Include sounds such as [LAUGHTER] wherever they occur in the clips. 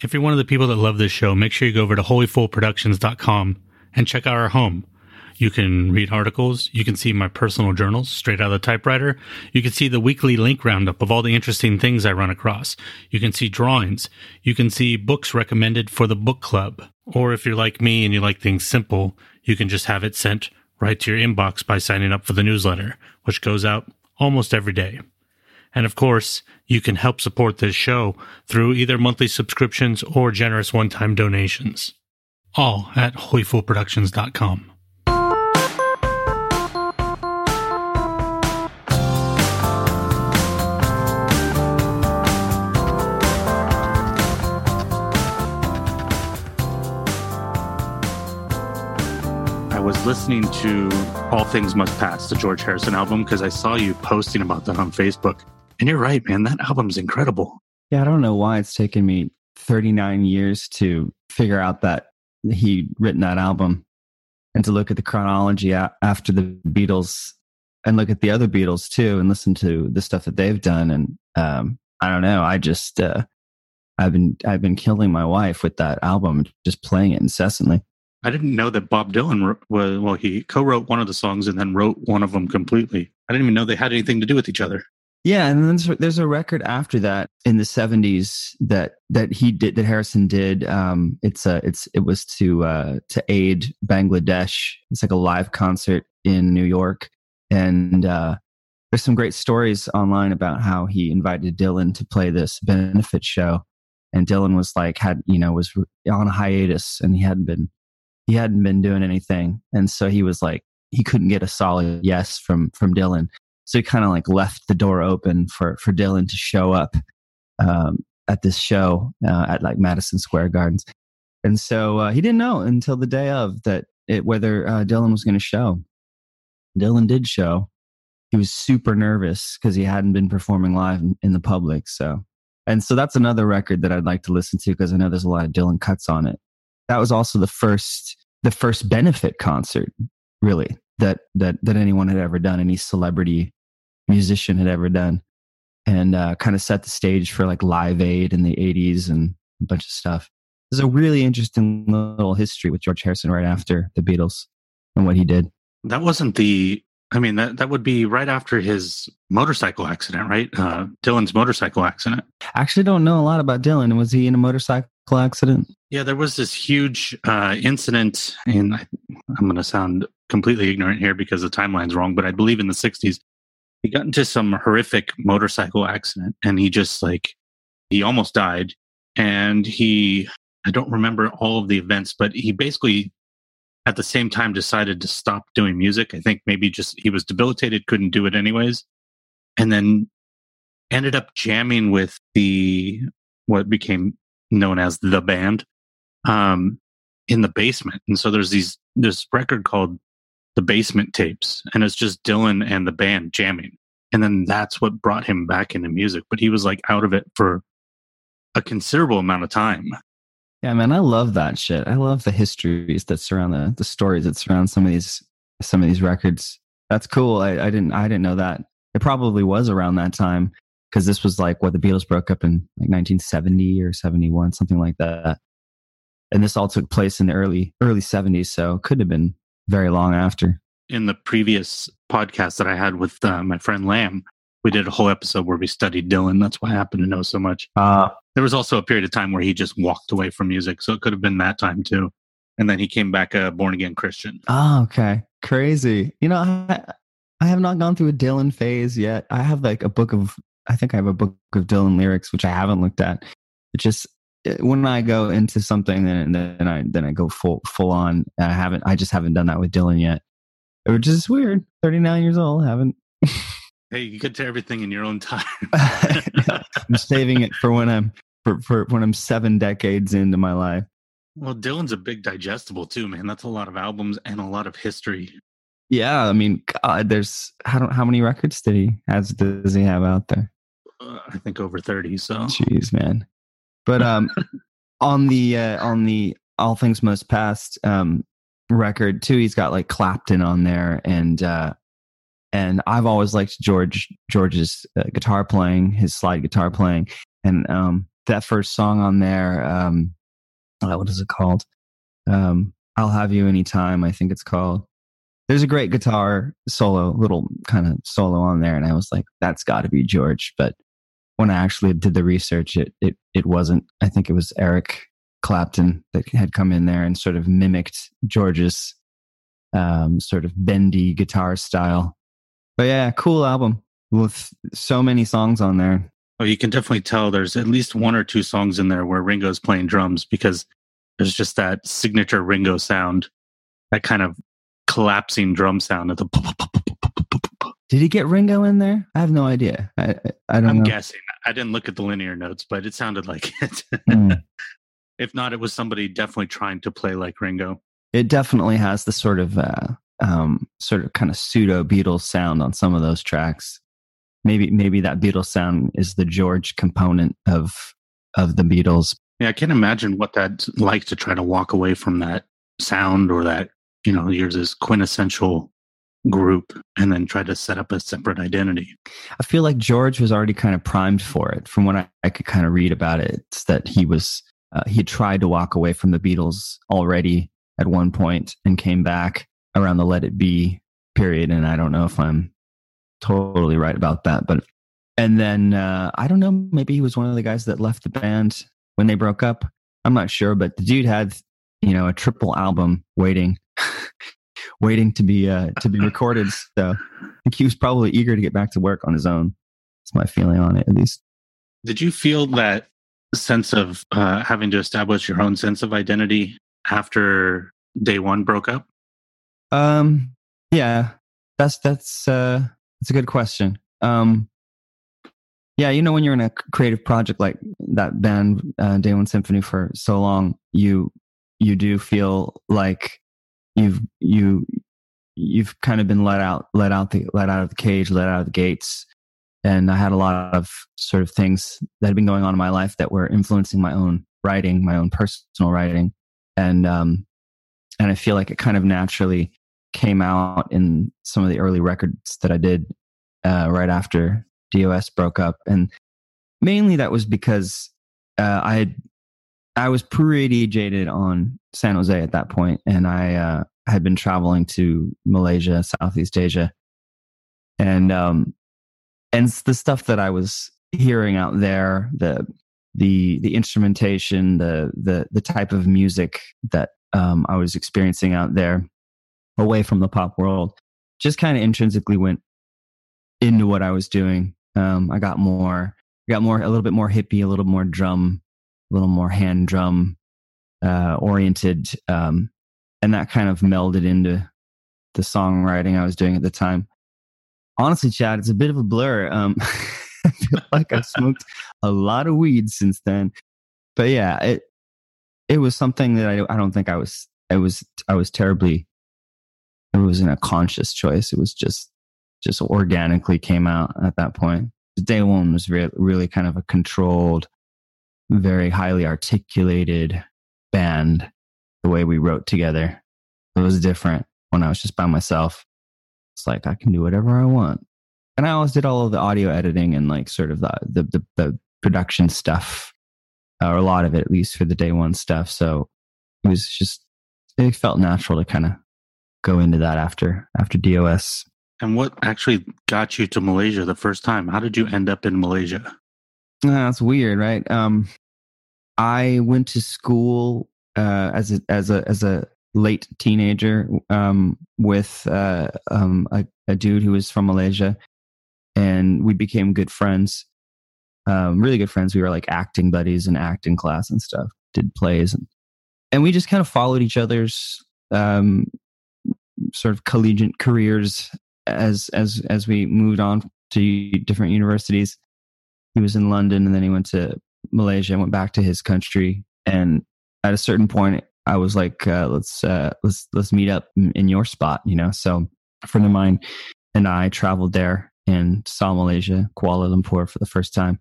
If you're one of the people that love this show, make sure you go over to holyfoolproductions.com and check out our home. You can read articles. You can see my personal journals straight out of the typewriter. You can see the weekly link roundup of all the interesting things I run across. You can see drawings. You can see books recommended for the book club. Or if you're like me and you like things simple, you can just have it sent right to your inbox by signing up for the newsletter, which goes out almost every day. And of course, you can help support this show through either monthly subscriptions or generous one time donations. All at holyfoolproductions.com. I was listening to All Things Must Pass, the George Harrison album, because I saw you posting about that on Facebook. And you're right, man. That album's incredible. Yeah, I don't know why it's taken me 39 years to figure out that he'd written that album and to look at the chronology after the Beatles and look at the other Beatles too and listen to the stuff that they've done. And um, I don't know. I just, uh, I've been, I've been killing my wife with that album, just playing it incessantly. I didn't know that Bob Dylan was, well, he co wrote one of the songs and then wrote one of them completely. I didn't even know they had anything to do with each other. Yeah, and then there's, a record after that in the '70s that that he did that Harrison did. Um, it's a it's it was to uh, to aid Bangladesh. It's like a live concert in New York, and uh, there's some great stories online about how he invited Dylan to play this benefit show, and Dylan was like had you know was on a hiatus and he hadn't been he hadn't been doing anything, and so he was like he couldn't get a solid yes from from Dylan. So he kind of like left the door open for for Dylan to show up um, at this show uh, at like Madison Square Gardens, and so uh, he didn't know until the day of that it, whether uh, Dylan was going to show. Dylan did show. He was super nervous because he hadn't been performing live in, in the public. So, and so that's another record that I'd like to listen to because I know there's a lot of Dylan cuts on it. That was also the first the first benefit concert, really that that that anyone had ever done. Any celebrity musician had ever done and uh, kind of set the stage for like Live Aid in the 80s and a bunch of stuff. There's a really interesting little history with George Harrison right after the Beatles and what he did. That wasn't the, I mean, that, that would be right after his motorcycle accident, right? Uh, Dylan's motorcycle accident. I actually don't know a lot about Dylan. Was he in a motorcycle accident? Yeah, there was this huge uh, incident, and I'm going to sound completely ignorant here because the timeline's wrong, but I believe in the 60s, he got into some horrific motorcycle accident and he just like he almost died and he i don't remember all of the events but he basically at the same time decided to stop doing music. I think maybe just he was debilitated couldn't do it anyways and then ended up jamming with the what became known as the band um in the basement. And so there's these this record called the basement tapes and it's just Dylan and the band jamming. And then that's what brought him back into music. But he was like out of it for a considerable amount of time. Yeah, man, I love that shit. I love the histories that surround the the stories that surround some of these some of these records. That's cool. I, I didn't I didn't know that. It probably was around that time because this was like what the Beatles broke up in like 1970 or 71, something like that. And this all took place in the early early 70s, so it could have been very long after. In the previous podcast that I had with uh, my friend Lam, we did a whole episode where we studied Dylan. That's why I happen to know so much. Uh, there was also a period of time where he just walked away from music, so it could have been that time too. And then he came back a born again Christian. Oh, okay, crazy. You know, I, I have not gone through a Dylan phase yet. I have like a book of, I think I have a book of Dylan lyrics which I haven't looked at. It just when I go into something, then then I then I go full full on. I haven't. I just haven't done that with Dylan yet, which is weird. Thirty nine years old, haven't. hey, you get to everything in your own time. [LAUGHS] I'm saving it for when I'm for, for when I'm seven decades into my life. Well, Dylan's a big digestible too, man. That's a lot of albums and a lot of history. Yeah, I mean, God, there's how how many records did he has does he have out there? Uh, I think over thirty. So, jeez, man. But [LAUGHS] um, on the uh, on the All Things Must Pass um, record too, he's got like Clapton on there, and uh, and I've always liked George George's uh, guitar playing, his slide guitar playing, and um, that first song on there. Um, uh, what is it called? Um, I'll have you anytime. I think it's called. There's a great guitar solo, little kind of solo on there, and I was like, that's got to be George. But when I actually did the research, it it it wasn't. I think it was Eric Clapton that had come in there and sort of mimicked George's um, sort of bendy guitar style. But yeah, cool album with so many songs on there. Oh, you can definitely tell there's at least one or two songs in there where Ringo's playing drums because there's just that signature Ringo sound, that kind of collapsing drum sound of the. Did he get Ringo in there? I have no idea. I, I don't I'm know. guessing. I didn't look at the linear notes, but it sounded like [LAUGHS] it. Mm. if not, it was somebody definitely trying to play like Ringo. It definitely has the sort of uh, um, sort of kind of pseudo Beatles sound on some of those tracks. Maybe maybe that Beatles sound is the George component of of the Beatles. Yeah, I can't imagine what that's like to try to walk away from that sound or that, you know, yours is quintessential group and then try to set up a separate identity. I feel like George was already kind of primed for it. From what I, I could kind of read about it, it's that he was uh, he tried to walk away from the Beatles already at one point and came back around the Let It Be period. And I don't know if I'm totally right about that, but and then uh, I don't know, maybe he was one of the guys that left the band when they broke up. I'm not sure, but the dude had you know a triple album waiting. Waiting to be uh, to be [LAUGHS] recorded so i think he was probably eager to get back to work on his own that's my feeling on it at least Did you feel that sense of uh, having to establish your own sense of identity after day one broke up? Um, yeah, that's that's uh, that's a good question. Um, yeah, you know, when you're in a creative project like that band, uh, Day One Symphony, for so long, you you do feel like you've you you've kind of been let out, let out the let out of the cage, let out of the gates. And I had a lot of sort of things that had been going on in my life that were influencing my own writing, my own personal writing, and um, and I feel like it kind of naturally came out in some of the early records that I did uh, right after DOS broke up, and mainly that was because uh, I had I was pretty jaded on San Jose at that point, and I uh, had been traveling to Malaysia, Southeast Asia, and um, and the stuff that I was hearing out there, the the the instrumentation, the the the type of music that um, I was experiencing out there, away from the pop world, just kind of intrinsically went into what I was doing. Um, I got more, got more, a little bit more hippie, a little more drum, a little more hand drum uh, oriented, um, and that kind of melded into the songwriting I was doing at the time. Honestly, Chad, it's a bit of a blur. Um, [LAUGHS] I feel like I've smoked [LAUGHS] a lot of weed since then, but yeah, it it was something that I I don't think I was I was I was terribly it wasn't a conscious choice. It was just just organically came out at that point. Day one was re- really kind of a controlled, very highly articulated band. The way we wrote together, it was different when I was just by myself. It's like I can do whatever I want, and I always did all of the audio editing and like sort of the the the, the production stuff, or a lot of it at least for the day one stuff. So it was just it felt natural to kind of go into that after after DOS. And what actually got you to Malaysia the first time? How did you end up in Malaysia? That's weird, right? Um, I went to school uh, as a as a as a late teenager um, with uh, um, a, a dude who was from Malaysia, and we became good friends. Um, really good friends. We were like acting buddies in acting class and stuff. Did plays and and we just kind of followed each other's um, sort of collegiate careers as as as we moved on to different universities. He was in London, and then he went to Malaysia, and went back to his country. And at a certain point, I was like, uh, "Let's uh, let's let's meet up in, your spot," you know. So a friend of mine and I traveled there and saw Malaysia, Kuala Lumpur for the first time.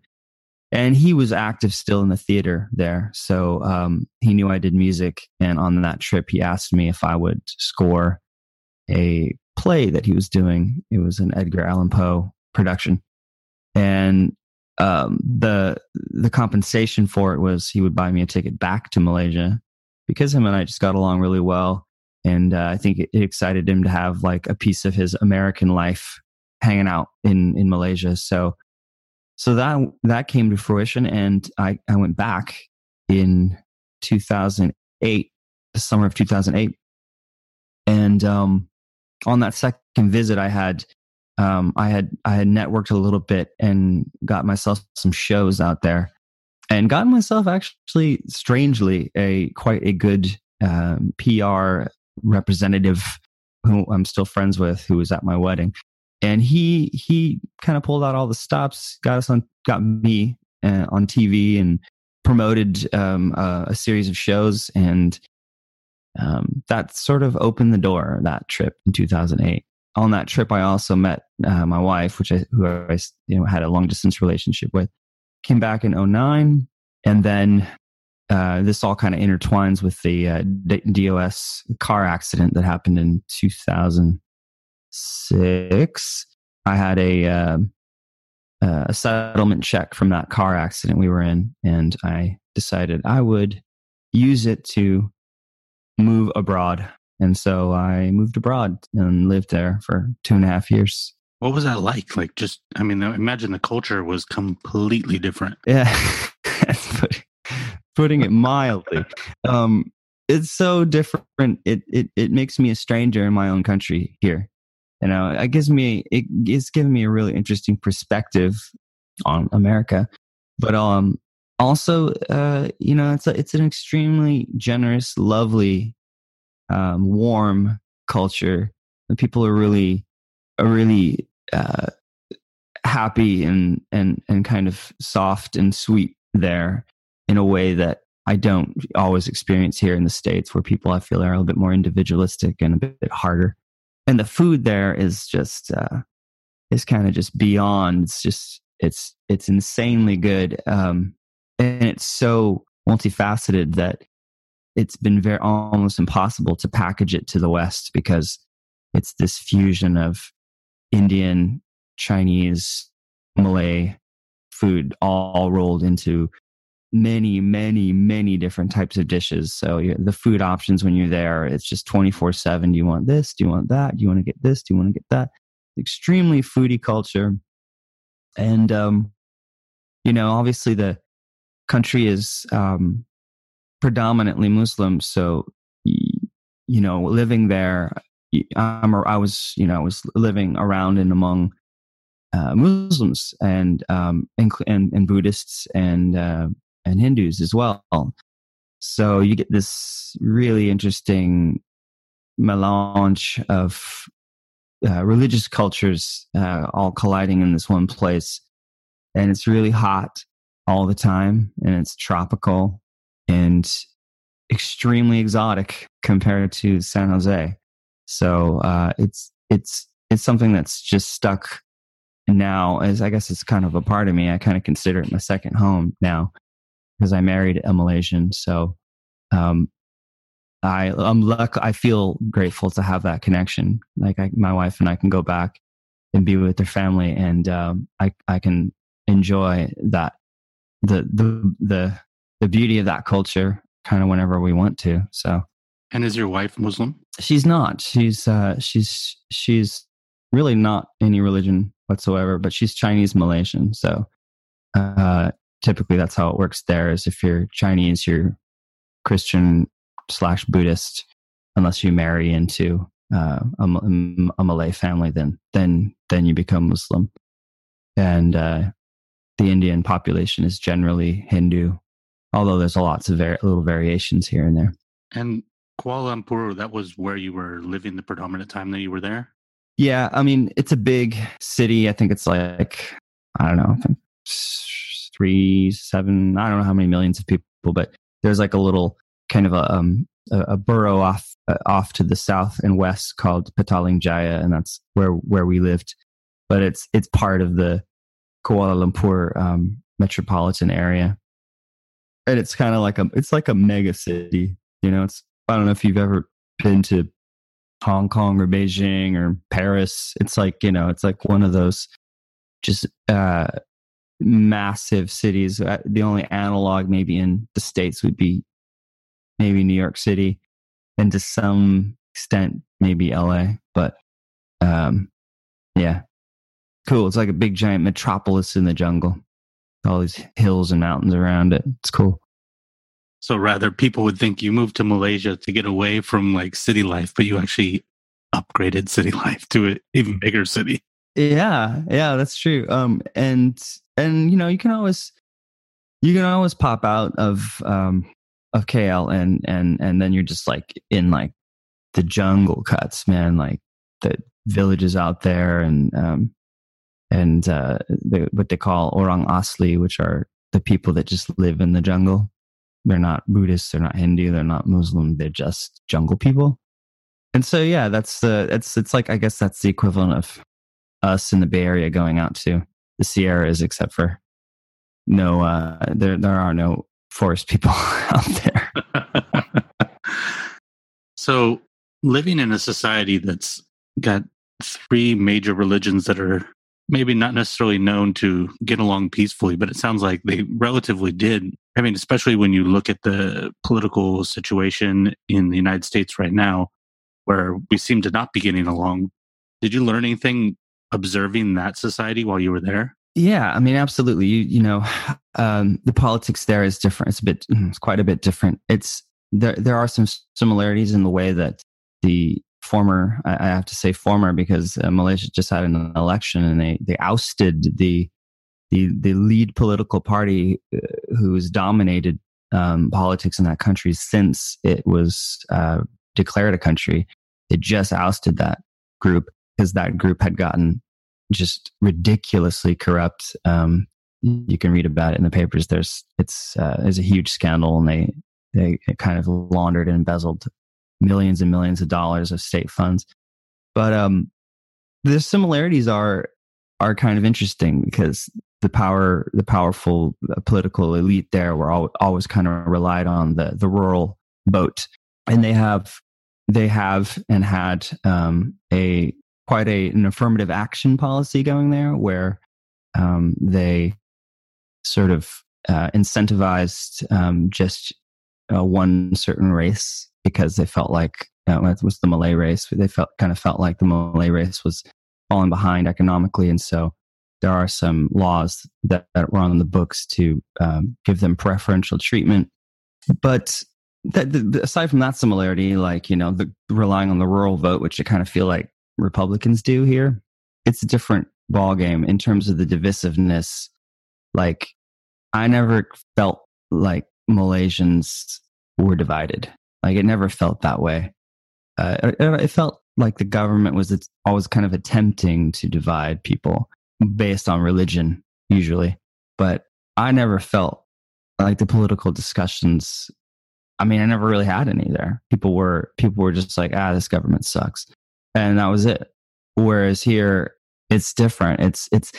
And he was active still in the theater there. So um, he knew I did music. And on that trip, he asked me if I would score a play that he was doing. It was an Edgar Allan Poe production. And um, the the compensation for it was he would buy me a ticket back to Malaysia because him and I just got along really well, and uh, I think it, it excited him to have like a piece of his American life hanging out in in Malaysia. So so that that came to fruition, and I I went back in 2008, the summer of 2008, and um, on that second visit, I had um, I had I had networked a little bit and got myself some shows out there, and got myself actually strangely a quite a good um, PR representative who I'm still friends with, who was at my wedding, and he he kind of pulled out all the stops, got us on, got me uh, on TV, and promoted um, a, a series of shows, and um, that sort of opened the door that trip in 2008 on that trip, I also met uh, my wife, which I, who I you know, had a long distance relationship with. Came back in 09. And then uh, this all kind of intertwines with the uh, DOS car accident that happened in 2006. I had a, um, a settlement check from that car accident we were in, and I decided I would use it to move abroad and so I moved abroad and lived there for two and a half years. What was that like? Like, just, I mean, imagine the culture was completely different. [LAUGHS] Yeah. putting it mildly. Um, it's so different. It, it, it makes me a stranger in my own country here. You know, it gives me, it, it's given me a really interesting perspective on America. But, um, also, uh, you know, it's a, it's an extremely generous, lovely um, warm culture. The people are really, are really uh, happy and and and kind of soft and sweet there in a way that I don't always experience here in the states, where people I feel are a little bit more individualistic and a bit, harder. And the food there is just uh, is kind of just beyond. It's just it's it's insanely good, um, and it's so multifaceted that it's been very almost impossible to package it to the West because it's this fusion of Indian, Chinese, Malay food all rolled into many, many, many different types of dishes. So the food options when you're there, it's just 24 7. Do you want this? Do you want that? Do you want to get this? Do you want to get that? Extremely foodie culture. And, um, you know, obviously the country is um, predominantly Muslim. So, you know, living there, I'm, I was, you know, I was living around and among uh, Muslims and, um, and, and, and Buddhists and, uh, and Hindus as well. So you get this really interesting melange of uh, religious cultures uh, all colliding in this one place. And it's really hot all the time and it's tropical and extremely exotic compared to San Jose. So uh, it's it's it's something that's just stuck now. As I guess it's kind of a part of me. I kind of consider it my second home now because I married a Malaysian. So um, I I'm luck. I feel grateful to have that connection. Like I, my wife and I can go back and be with their family, and um, I I can enjoy that the the the the beauty of that culture kind of whenever we want to. So. And is your wife Muslim? She's not. She's uh, she's she's really not any religion whatsoever, but she's Chinese Malaysian. So uh, typically that's how it works there. Is if you're Chinese, you're Christian slash Buddhist, unless you marry into uh, a, a, Malay family, then then then you become Muslim. And uh, the Indian population is generally Hindu although there's a lots of var- little variations here and there. And Kuala Lumpur, that was where you were living the predominant time that you were there? Yeah, I mean, it's a big city. I think it's like, I don't know, three, seven, I don't know how many millions of people, but there's like a little kind of a, um, a, a borough off uh, off to the south and west called Petaling Jaya, and that's where where we lived. But it's it's part of the Kuala Lumpur um, metropolitan area and it's kind of like a it's like a mega city. You know, it's I don't know if you've ever been to Hong Kong or Beijing or Paris. It's like you know, it's like one of those just uh, massive cities. Uh, the only analog maybe in the states would be maybe New York City, and to some extent maybe LA. But um, yeah, cool. It's like a big giant metropolis in the jungle. All these hills and mountains around it. It's cool. So rather, people would think you moved to Malaysia to get away from like city life, but you actually upgraded city [LAUGHS] life to an even bigger city. Yeah, yeah, that's true. Um, and and you know, you can always you can always pop out of um of KL and and and then you're just like in like the jungle cuts, man, like the villages out there and um and uh the, what they call orang asli, which are the people that just live in the jungle. They're not Buddhists, they're not Hindu, they're not Muslim, they're just jungle people. And so yeah, that's the it's it's like I guess that's the equivalent of us in the Bay Area going out to the Sierras, except for no, uh, there there are no forest people [LAUGHS] out there. [LAUGHS] so, living in a society that's got three major religions that are maybe not necessarily known to get along peacefully, but it sounds like they relatively did. I mean, especially when you look at the political situation in the United States right now, where we seem to not be getting along. Did you learn anything observing that society while you were there? Yeah, I mean, absolutely. You you know, [SIGHS] um, the politics there is different. It's a bit, [CLEARS THROAT] it's quite a bit different. It's there. There are some similarities in the way that the former, I, have to say former, because uh, Malaysia just had an election and they they ousted the the the lead political party uh, who has dominated um, politics in that country since it was uh, declared a country. They just ousted that group because that group had gotten just ridiculously corrupt. Um, you can read about it in the papers. There's it's uh, there's a huge scandal, and they they kind of laundered and embezzled millions and millions of dollars of state funds. But um, the similarities are are kind of interesting because the power the powerful uh, political elite there were all, always kind of relied on the the rural vote, and they have they have and had um, a quite a, an affirmative action policy going there where um, they sort of uh, incentivized um, just uh, one certain race because they felt like uh, it was the Malay race. They felt kind of felt like the Malay race was falling behind economically, and so there are some laws that, that were on the books to um, give them preferential treatment. But that, the, aside from that similarity, like you know, the, relying on the rural vote, which I kind of feel like Republicans do here. It's a different ball game in terms of the divisiveness. Like, I never felt like Malaysians were divided. Like, it never felt that way. Uh, it, felt like the government was always kind of attempting to divide people based on religion, usually. But I never felt like the political discussions. I mean, I never really had any there. People were people were just like, ah, this government sucks and that was it. Whereas here, it's different. It's it's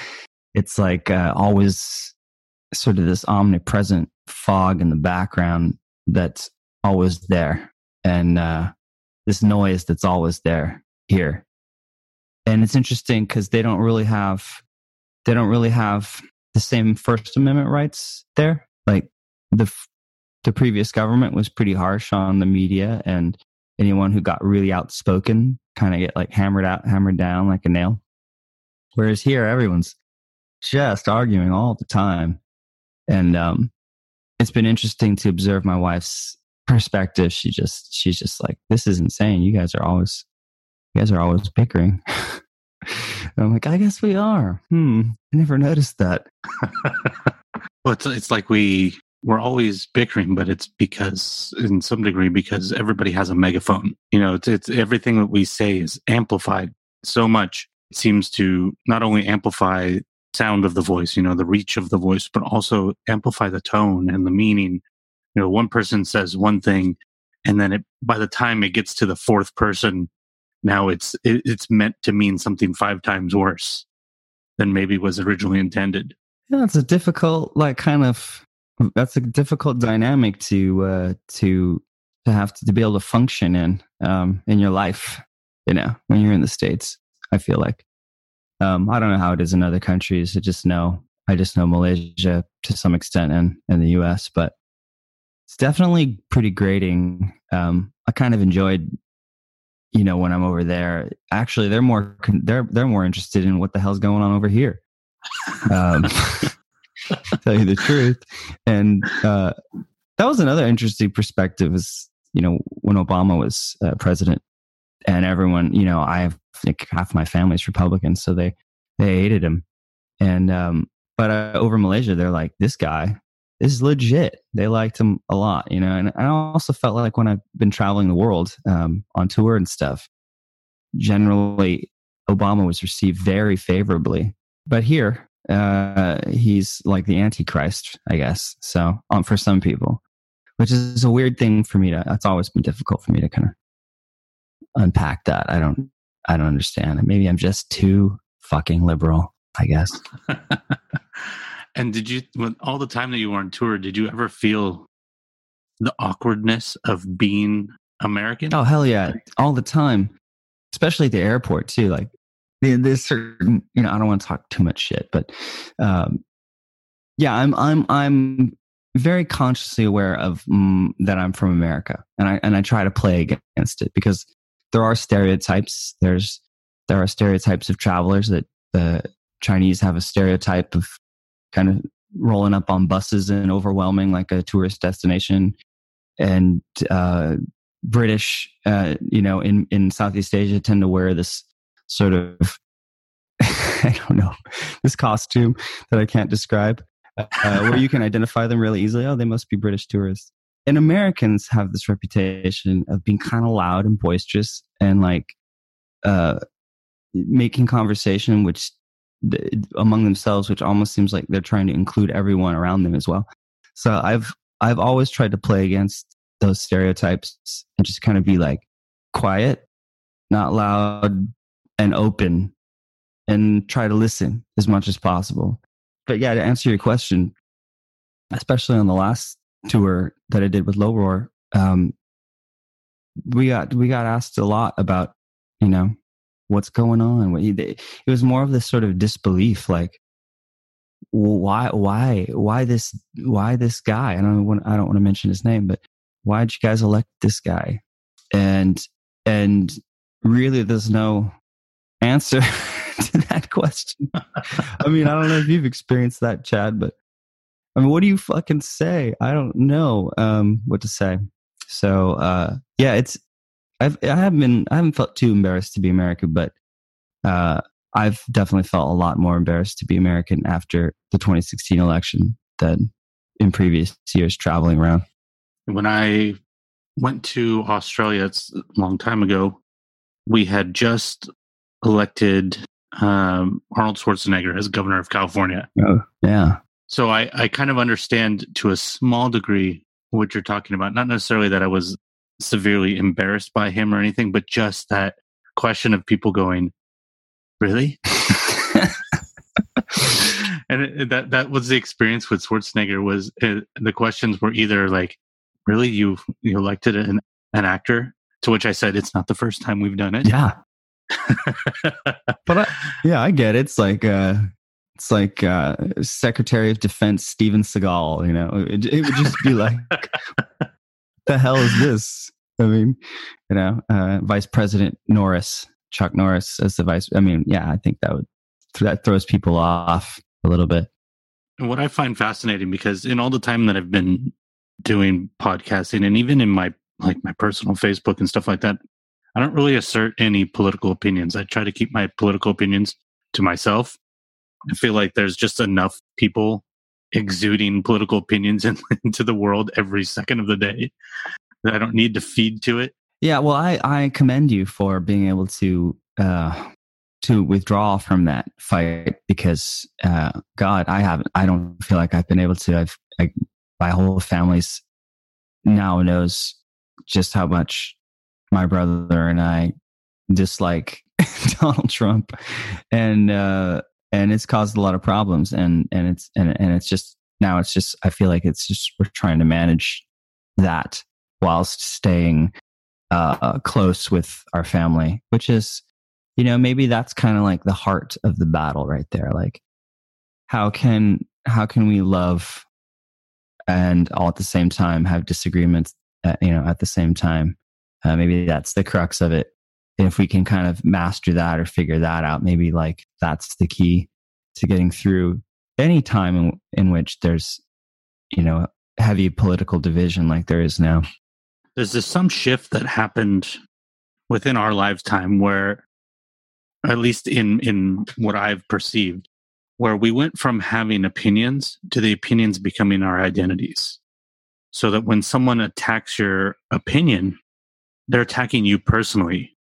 it's like uh, always sort of this omnipresent fog in the background that's always there, and uh, this noise that's always there here. And it's interesting because they don't really have they don't really have the same First Amendment rights there. Like the the previous government was pretty harsh on the media and anyone who got really outspoken kind of get like hammered out, hammered down like a nail. Whereas here, everyone's just arguing all the time. And um, it's been interesting to observe my wife's perspective. She just, she's just like, this is insane. You guys are always, you guys are always bickering. [LAUGHS] I'm like, I guess we are. Hmm. I never noticed that. [LAUGHS] well, it's, it's like we we're always bickering, but it's because, in some degree, because everybody has a megaphone. You know, it's, it's everything that we say is amplified so much. It seems to not only amplify sound of the voice, you know, the reach of the voice, but also amplify the tone and the meaning. You know, one person says one thing, and then it, by the time it gets to the fourth person, now it's it, it's meant to mean something five times worse than maybe was originally intended. Yeah, it's a difficult, like, kind of that's a difficult dynamic to uh, to to have to, to be able to function in um, in your life. You know, when you're in the states, I feel like um, I don't know how it is in other countries. I just know I just know Malaysia to some extent and in the U.S. But it's definitely pretty grating. Um, I kind of enjoyed, you know, when I'm over there. Actually, they're more they're they're more interested in what the hell's going on over here. Um, [LAUGHS] tell you the truth, and uh, that was another interesting perspective. Is you know when Obama was uh, president, and everyone, you know, I have like half my family's Republican, so they they hated him, and um, but uh, over Malaysia, they're like, this guy is legit. They liked him a lot, you know. And I also felt like when I've been traveling the world um, on tour and stuff, generally Obama was received very favorably. But here, uh, he's like the Antichrist, I guess. So um, for some people, which is a weird thing for me to. It's always been difficult for me to kind of unpack that. I don't. I don't understand. Maybe I'm just too fucking liberal. I guess. [LAUGHS] and did you, with all the time that you were on tour, did you ever feel the awkwardness of being American? Oh hell yeah, all the time, especially at the airport too. Like there's certain, you know, I don't want to talk too much shit, but um, yeah, I'm I'm I'm very consciously aware of mm, that I'm from America, and I and I try to play against it because there are stereotypes. There's there are stereotypes of travelers that the Chinese have a stereotype of kind of rolling up on buses and overwhelming like a tourist destination, and uh, British, uh, you know, in in Southeast Asia tend to wear this sort of [LAUGHS] I don't know this costume that I can't describe, uh, where you can identify them really easily. Oh, they must be British tourists. And Americans have this reputation of being kind of loud and boisterous and like uh, making conversation, which among themselves, which almost seems like they're trying to include everyone around them as well. So I've I've always tried to play against those stereotypes and just kind of be like quiet, not loud, and open, and try to listen as much as possible. But yeah, to answer your question, especially on the last tour that I did with Low Roar, um, we got we got asked a lot about you know what's going on? It was more of this sort of disbelief like why why why this why this guy? I don't want i don't want to mention his name but why did you guys elect this guy? And and really there's no answer [LAUGHS] to that question. I mean i don't know if you've experienced that chad but i mean what do you fucking say? I don't know um what to say. So uh yeah it's I've I haven't been I haven't felt too embarrassed to be American, but uh, I've definitely felt a lot more embarrassed to be American after the 2016 election than in previous years traveling around. When I went to Australia, it's a long time ago. We had just elected um, Arnold Schwarzenegger as governor of California. Oh, yeah. So I, I kind of understand to a small degree what you're talking about. Not necessarily that I was severely embarrassed by him or anything, but just that question of people going, "Really?" [LAUGHS] and it, that that was the experience with Schwarzenegger. Was uh, the questions were either like, "Really, you you elected an an actor?" To which I said, "It's not the first time we've done it." Yeah. but I, [LAUGHS] yeah, I get it. It's like uh, it's like uh, Secretary of Defense Steven Seagal. You know, it, it would just be like, [LAUGHS] the hell is this? I mean, you know, uh, Vice President Norris, Chuck Norris as the vice. I mean, yeah, I think that would that throws people off a little bit. And what I find fascinating because in all the time that I've been doing podcasting and even in my like my personal Facebook and stuff like that, I don't really assert any political opinions. I try to keep my political opinions to myself. I feel like there's just enough people exuding political opinions [LAUGHS] in, into the world every second of the day that I don't need to feed to it. Yeah, well, I, I commend you for being able to uh, to withdraw from that fight because uh, God, I haven't. I don't feel like I've been able to. I've I, my whole family's now knows just how much my brother and I dislike [LAUGHS] Donald Trump, and uh, and it's caused a lot of problems and and it's and and it's just now it's just i feel like it's just we're trying to manage that whilst staying uh, close with our family which is you know maybe that's kind of like the heart of the battle right there like how can how can we love and all at the same time have disagreements at, you know at the same time? Uh, maybe that's the crux of it if we can kind of master that or figure that out maybe like that's the key to getting through any time in, in which there's you know heavy political division like there is now. There's this some shift that happened within our lifetime where at least in in what i've perceived where we went from having opinions to the opinions becoming our identities. So that when someone attacks your opinion they're attacking you personally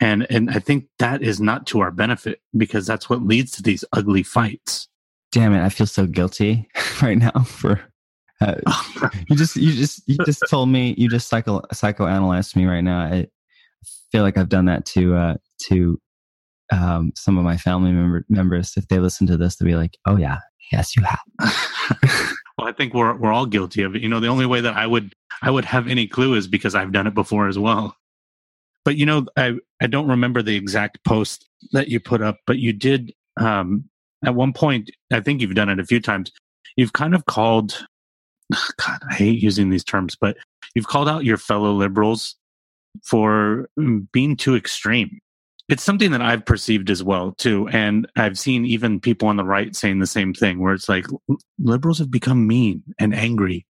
and and i think that is not to our benefit because that's what leads to these ugly fights. Damn it i feel so guilty [LAUGHS] right now for uh, [LAUGHS] you just you just you just told me you just psycho psychoanalyzed me right now. I feel like i've done that to uh to um some of my family member, members. If they listen to this they'll be like oh yeah yes you have. [LAUGHS] Well i think we're we're all guilty of it. You know the only way that i would i would have any clue is because i've done it before as well but you know i i don't remember the exact post that you put up but you did um at one point i think you've done it a few times you've kind of called [SIGHS] God, I hate using these terms, but you've called out your fellow liberals for mm, being too extreme. It's something that I've perceived as well too, and I've seen even people on the right saying the same thing, where it's like liberals have become mean and angry.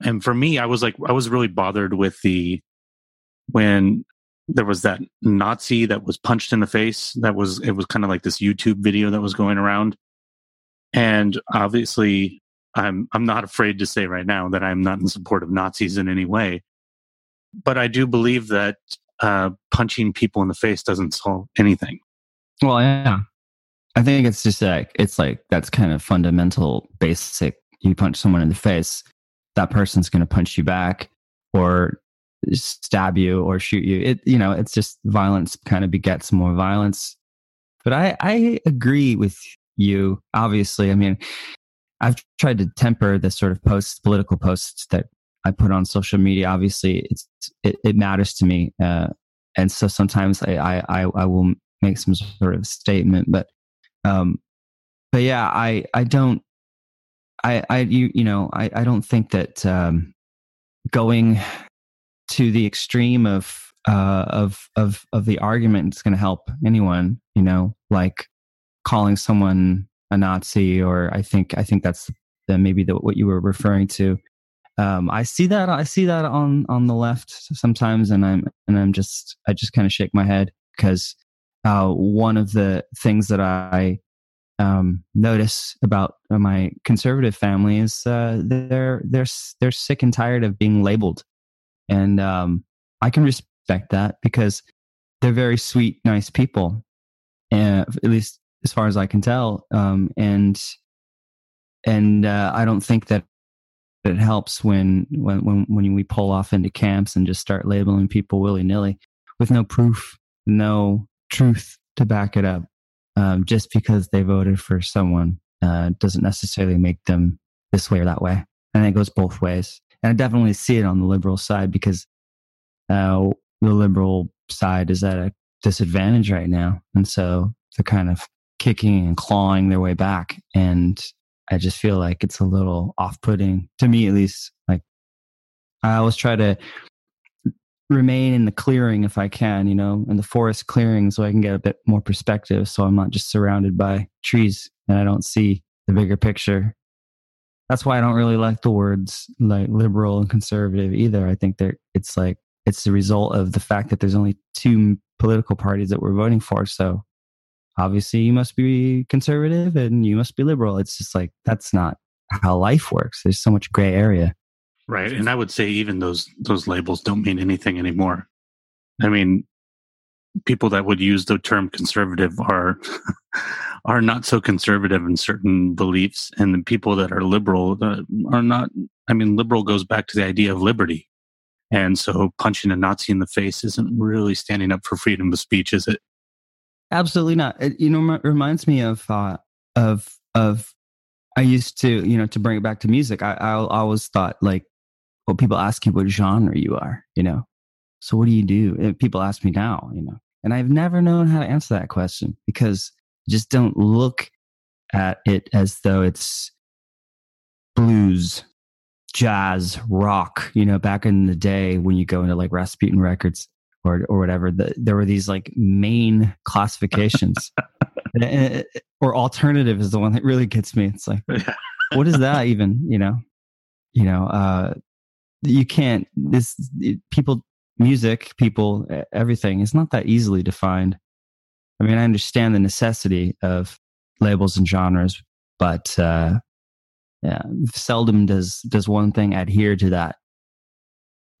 And for me, I was like, I was really bothered with the when there was that Nazi that was punched in the face. That was it was kind of like this YouTube video that was going around, and obviously I'm I'm not afraid to say right now that I'm not in support of Nazis in any way, but I do believe that uh, punching people in the face doesn't solve anything. Well, yeah, I think it's just like it's like that's kind of fundamental, basic. You punch someone in the face, that person's going to punch you back, or stab you, or shoot you. It you know, it's just violence kind of begets more violence. But I I agree with you. Obviously, I mean, I've tried to temper the sort of posts, political posts that I put on social media. Obviously, it's it, it matters to me, uh, and so sometimes I, I I will make some sort of statement, but um, but yeah, I I don't I I you you know I I don't think that um, going to the extreme of uh, of of of the argument it's going to help anyone. You know, like calling someone a Nazi, or I think I think that's the, maybe the, what you were referring to. Um, I see that I see that on on the left sometimes, and I'm and I'm just I just kind of shake my head because uh, one of the things that I um, notice about my conservative family is uh, they're they're they're sick and tired of being labeled, and um, I can respect that because they're very sweet, nice people, and at least as far as I can tell. Um, and and uh, I don't think that it helps when when when when we pull off into camps and just start labeling people willy nilly with no proof, no truth to back it up. Um, just because they voted for someone uh, doesn't necessarily make them this way or that way, and it goes both ways. And I definitely see it on the liberal side because uh, the liberal side is at a disadvantage right now, and so they're kind of kicking and clawing their way back. And I just feel like it's a little off putting to me, at least. Like, I always try to remain in the clearing if I can, you know, in the forest clearing so I can get a bit more perspective. So I'm not just surrounded by trees and I don't see the bigger picture. That's why I don't really like the words like liberal and conservative either. I think that it's like, it's the result of the fact that there's only two political parties that we're voting for. So obviously you must be conservative and you must be liberal. It's just like that's not how life works. There's so much gray area. Right. And I would say even those those labels don't mean anything anymore. I mean, people that would use the term conservative are [LAUGHS] are not so conservative in certain beliefs and the people that are liberal uh, are not I mean liberal goes back to the idea of liberty. And so punching a Nazi in the face isn't really standing up for freedom of speech, is it? Absolutely not. It, you know, it reminds me of uh, of of I used to, you know, to bring it back to music. I, I always thought like, well, people ask you what genre you are, you know. So what do you do? And people ask me now, you know, and I've never known how to answer that question because just don't look at it as though it's blues, jazz, rock. You know, back in the day when you go into like Rasputin Records or or whatever, the, there were these like main classifications. [LAUGHS] or alternative is the one that really gets me. It's like, what is that even? You know, you know, uh, you can't. This it, people, music, people, everything is not that easily defined. I mean, I understand the necessity of labels and genres, but uh, yeah, seldom does does one thing adhere to that.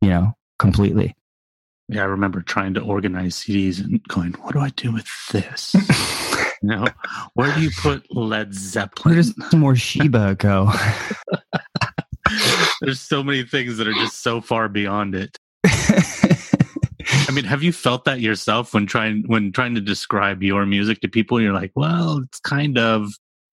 You know, completely. Yeah, I remember trying to organize CDs and going, "What do I do with this?" [LAUGHS] you know, where do you put Led Zeppelin? Where does Morcheeba go? [LAUGHS] There's so many things that are just so far beyond it. [LAUGHS] I mean, have you felt that yourself when trying when trying to describe your music to people? You're like, well, it's kind of,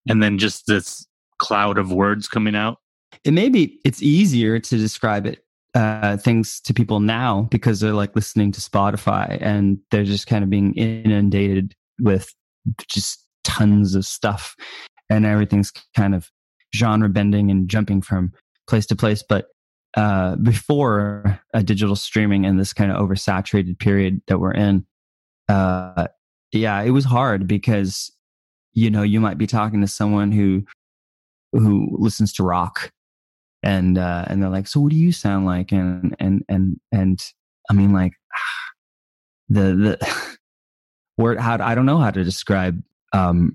and then just this cloud of words coming out. It may be it's easier to describe it uh, things to people now because they're like listening to Spotify and they're just kind of being inundated with just tons of stuff, and everything's kind of genre bending and jumping from place to place. But uh, before a digital streaming and this kind of oversaturated period that we're in, uh, yeah, it was hard because you know you might be talking to someone who who listens to rock and uh, and they're like, so what do you sound like? And and and and I mean, like [SIGHS] the the [LAUGHS] word how I don't know how to describe um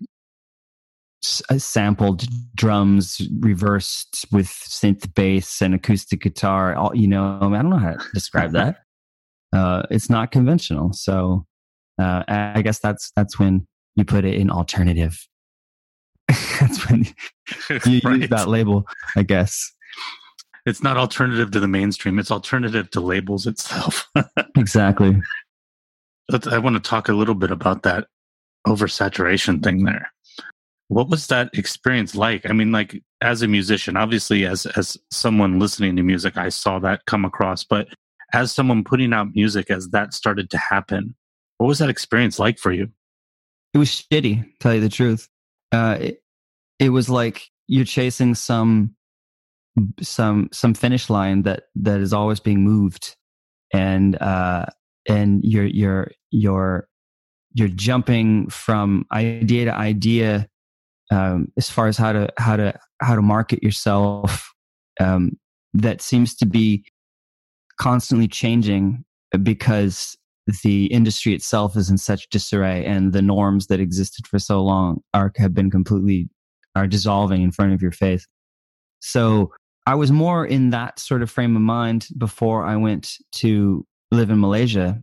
sampled drums reversed with synth bass and acoustic guitar all you know i don't know how to describe that. [LAUGHS] Uh, it's not conventional so uh, i guess that's that's when you put it in alternative. [LAUGHS] That's when you right. [LAUGHS] use that label i guess. It's not alternative to the mainstream it's alternative to labels itself. Exactly. I want to talk a little bit about that oversaturation thing there what was that experience like? I mean, like as a musician, obviously as as someone listening to music, I saw that come across, but as someone putting out music as that started to happen, what was that experience like for you? It was shitty, tell you the truth. Uh, it, it was like you're chasing some some some finish line that that is always being moved and uh and you're you're you're you're jumping from idea to idea um, as far as how to how to how to market yourself um, that seems to be constantly changing because the industry itself is in such disarray and the norms that existed for so long are have been completely are dissolving in front of your face. So i was more in that sort of frame of mind before i went to live in malaysia.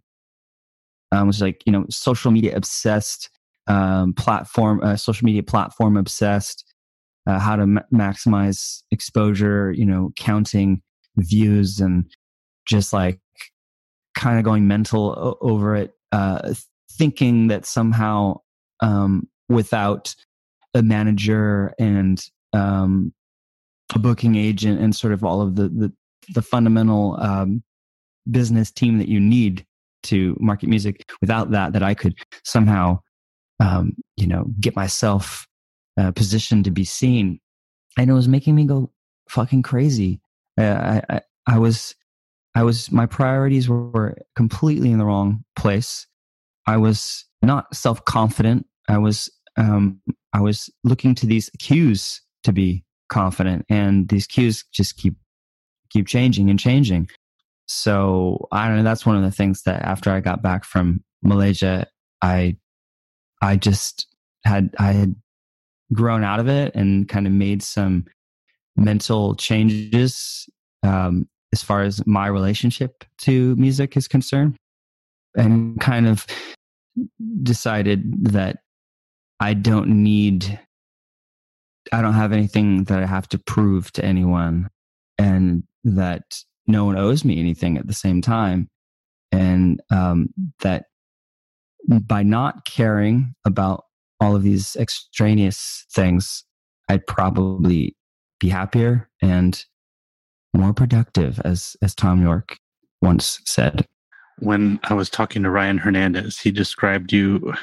I was like you know social media obsessed um, platform, uh, social media platform obsessed, uh, how to ma- maximize exposure, you know, counting views and just like kind of going mental o- over it, uh, thinking that somehow um, without a manager and um, a booking agent and sort of all of the the, the fundamental um, business team that you need to market music without that that i could somehow um, you know, get myself uh, positioned to be seen. And it was making me go fucking crazy. Uh, I, I, I was, I was, my priorities were, completely in the wrong place. I was not self confident. I was, um, I was looking to these cues to be confident, and these cues just keep keep changing and changing. So I don't know. That's one of the things that after I got back from Malaysia, I I just had I had grown out of it and kind of made some mental changes um, as far as my relationship to music is concerned, and kind of decided that I don't need, I don't have anything that I have to prove to anyone, and that no one owes me anything at the same time, and um, that by not caring about all of these extraneous things, I'd probably be happier and more productive, as as Thom Yorke once said. when I was talking to Ryan Hernandez, he described you.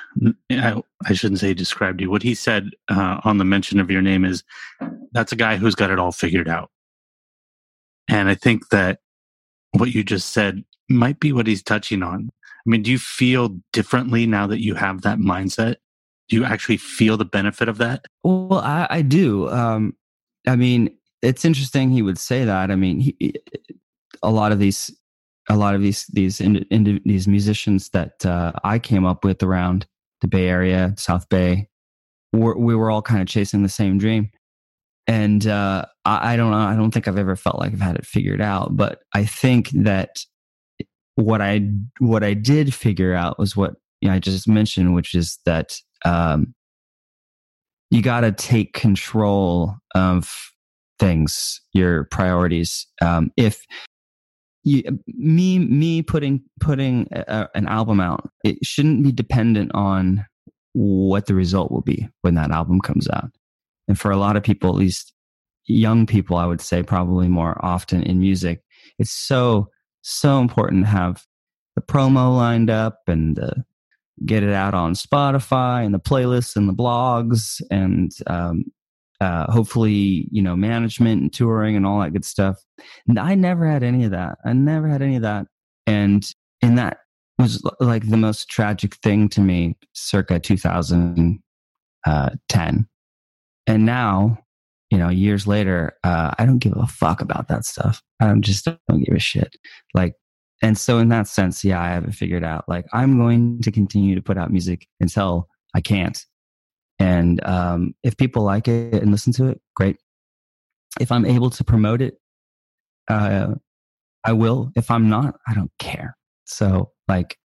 I, I shouldn't say described you. What he said uh, on the mention of your name is that's a guy who's got it all figured out. And I think that what you just said might be what he's touching on. I mean, do you feel differently now that you have that mindset? Do you actually feel the benefit of that? Well, I, I do. Um, I mean, it's interesting he would say that. I mean, he, a lot of these a lot of these these in, in, these musicians that uh, I came up with around the Bay Area, South Bay, we're, we were all kind of chasing the same dream. And uh, I, I, don't know. I don't think I've ever felt like I've had it figured out. But I think that what I what I did figure out was what you know, I just mentioned, which is that um, you got to take control of things, your priorities. Um, if you, me me putting putting a, an album out it shouldn't be dependent on what the result will be when that album comes out and for a lot of people at least young people i would say probably more often in music it's so so important to have the promo lined up and the, get it out on spotify and the playlists and the blogs and um, uh, hopefully, you know, management and touring and all that good stuff. And I never had any of that. I never had any of that. And and that was like the most tragic thing to me circa 2010. Uh, and now, you know, years later, uh, I don't give a fuck about that stuff. I just don't give a shit. Like, and so in that sense, yeah, I haven't figured out. Like, I'm going to continue to put out music until I can't. And um, if people like it and listen to it, great. If I'm able to promote it, uh, I will. If I'm not, I don't care. So, like,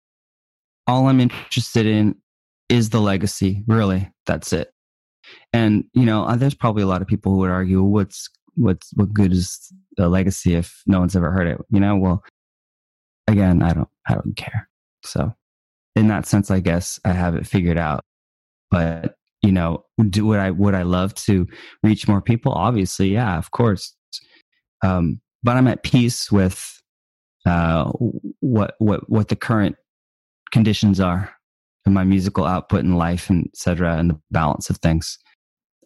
all I'm interested in is the legacy. Really, that's it. And you know, uh, there's probably a lot of people who would argue, "What's what's what good is the legacy if no one's ever heard it?" You know, well, again, I don't, I don't care. So, in that sense, I guess I have it figured out. But you know, do would I would I love to reach more people? Obviously, yeah, of course. Um, but I'm at peace with uh, what what what the current conditions are in my musical output in life and etc. and the balance of things,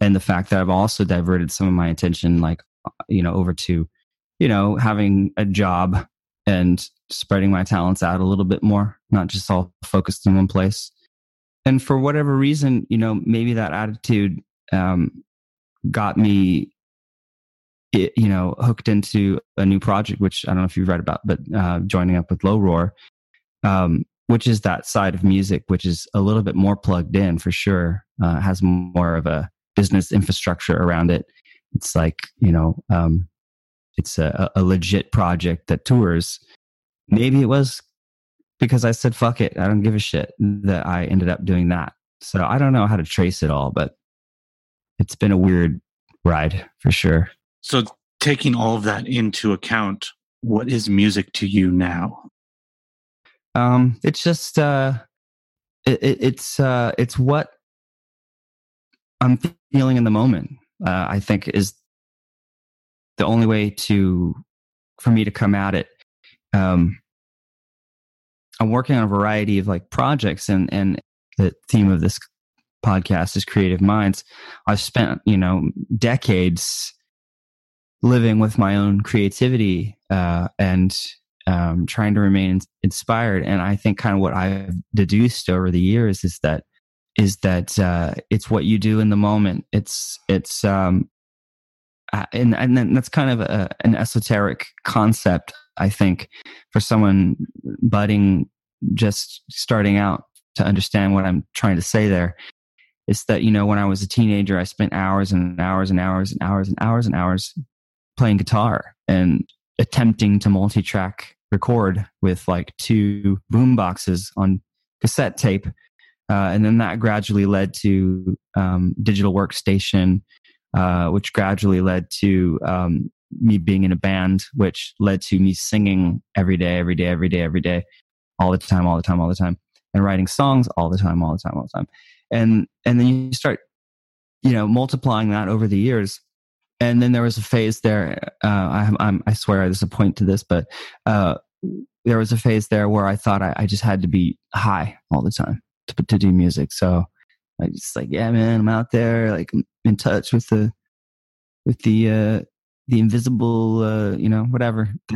and the fact that I've also diverted some of my attention, like you know, over to you know having a job and spreading my talents out a little bit more, not just all focused in one place and for whatever reason, you know, maybe that attitude um, got me, it, you know, hooked into a new project, which I don't know if you've read about, but uh, joining up with Low Roar, um, which is that side of music, which is a little bit more plugged in for sure, uh, has more of a business infrastructure around it. It's like, you know, um, it's a, a legit project that tours. Maybe it was because I said, fuck it. I don't give a shit that I ended up doing that. So I don't know how to trace it all, but it's been a weird ride for sure. So taking all of that into account, what is music to you now? Um, it's just, uh, it, it, it's, uh, it's what I'm feeling in the moment. Uh, I think is the only way to, for me to come at it. Um, I'm working on a variety of like projects and and the theme of this podcast is creative minds. I've spent, you know, decades living with my own creativity uh, and um, trying to remain inspired. And I think kind of what I've deduced over the years is that is that uh, it's what you do in the moment. It's it's um, and and that's kind of a, an esoteric concept I think for someone budding, just starting out to understand what I'm trying to say there, is that, you know, when I was a teenager, I spent hours and hours and hours and hours and hours and hours playing guitar and attempting to multi track record with like two boom boxes on cassette tape. Uh, and then that gradually led to um, digital workstation, uh, which gradually led to um, me being in a band, which led to me singing every day, every day, every day, every day, all the time, all the time, all the time, and writing songs all the time, all the time, all the time. And and then you start, you know, multiplying that over the years. And then there was a phase there. Uh, I, I'm, I swear there's a point to this, but uh, there was a phase there where I thought I, I just had to be high all the time to, to do music. So I just like, yeah, man, I'm out there, like in touch with the with the uh, the invisible, uh, you know, whatever, [LAUGHS]